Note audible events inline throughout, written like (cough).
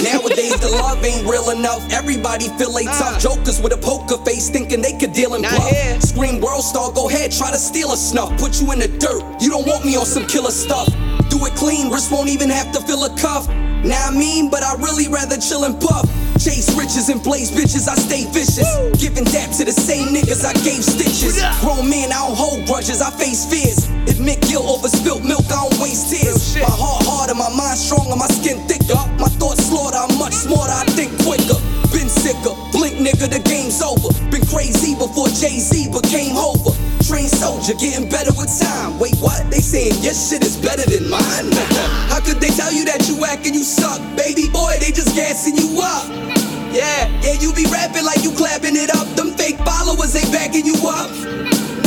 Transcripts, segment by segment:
Nowadays the love ain't real enough. Everybody feel they tough. Jokers with a poker face thinking they could deal in bluff. Scream world star, go ahead, try to steal a snuff. Put you in the dirt. You don't want me on some killer stuff. Do it clean, wrist won't even have to fill a cuff. Now I mean, but I really rather chill and puff. Chase riches and blaze bitches, I stay vicious. Giving dap to the same niggas I gave stitches. Grown man, I don't hold grudges, I face fears. If Mick Gill over spilt milk, I don't waste tears. My heart harder, my mind stronger, my Sicker, blink nigga, the game's over. Been crazy before Jay Z became over. Trained soldier, getting better with time. Wait, what? They saying your shit is better than mine? (laughs) How could they tell you that you and you suck? Baby boy, they just gassing you up. Yeah, yeah, you be rapping like you clapping it up. Them fake followers ain't backing you up.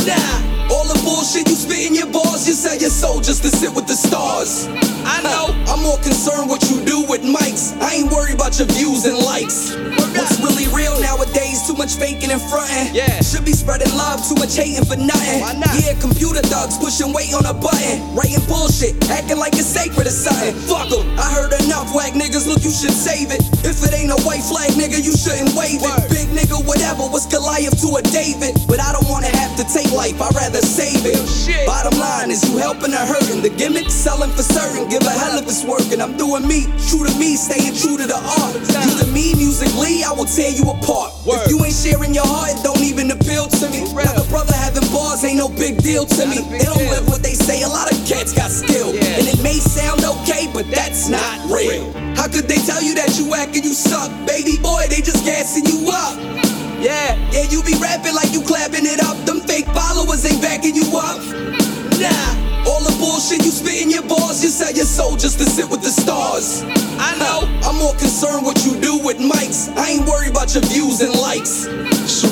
Nah, all the bullshit you spit in your balls, you sell your soul just to sit with the stars. I know, more concerned what you do with mics. I ain't worried about your views and likes. What's really real nowadays? Too much faking and fronting. Yeah. Should be spreading love, too much hating for nothing. Why not? Yeah, computer thugs pushing weight on a button. Writing bullshit, acting like it's sacred or something. Fuck 'em. I heard enough whack niggas, look, you should save it. If it ain't a white flag, nigga, you shouldn't wave it. Word. Big nigga, whatever, was Goliath to a David. But I don't wanna have to take life, I'd rather save it. Shit. Bottom line is you helping or hurting. The gimmick selling for certain. Give a hell if it's working. I'm doing me, true to me, staying true to the art. You to me, musically, I will tear you apart. Word. If you ain't sharing your heart, it don't even appeal to me. Big deal to me. They don't live what they say. A lot of cats got skill. Yeah. And it may sound okay, but that's not real. How could they tell you that you whack and you suck? Baby boy, they just gassing you up. Yeah, yeah, you be rapping like you clapping it up. Them fake followers ain't backing you up. Nah, all the bullshit you spit in your balls, you sell your soul just to sit with the stars. I know, I'm more concerned what you do with mics. I ain't worried about your views and likes.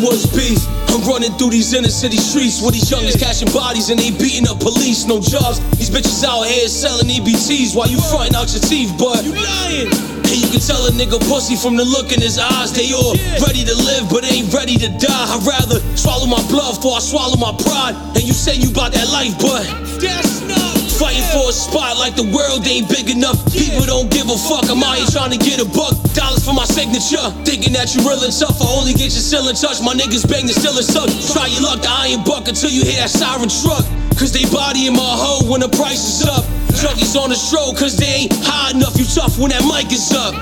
What's beef? I'm running through these inner city streets where these youngers catching bodies and they beating up police. No jobs. These bitches out here selling EBTs while you fronting out your teeth, but you lying. And you can tell a nigga pussy from the look in his eyes. They all ready to live, but ain't ready to die. I'd rather swallow my blood before I swallow my pride. And you say you about that life, but that's not. Fighting for a spot like the world ain't big enough. People don't give a fuck. I'm out here trying to get a buck. Dollars for my signature. Thinking that you real and tough. I only get your still in touch. My niggas bang the still and suck. Try your luck, the iron buck until you hear that siren truck. Cause they body in my hoe when the price is up. Junkies on the stroll cause they ain't high enough. You tough when that mic is up.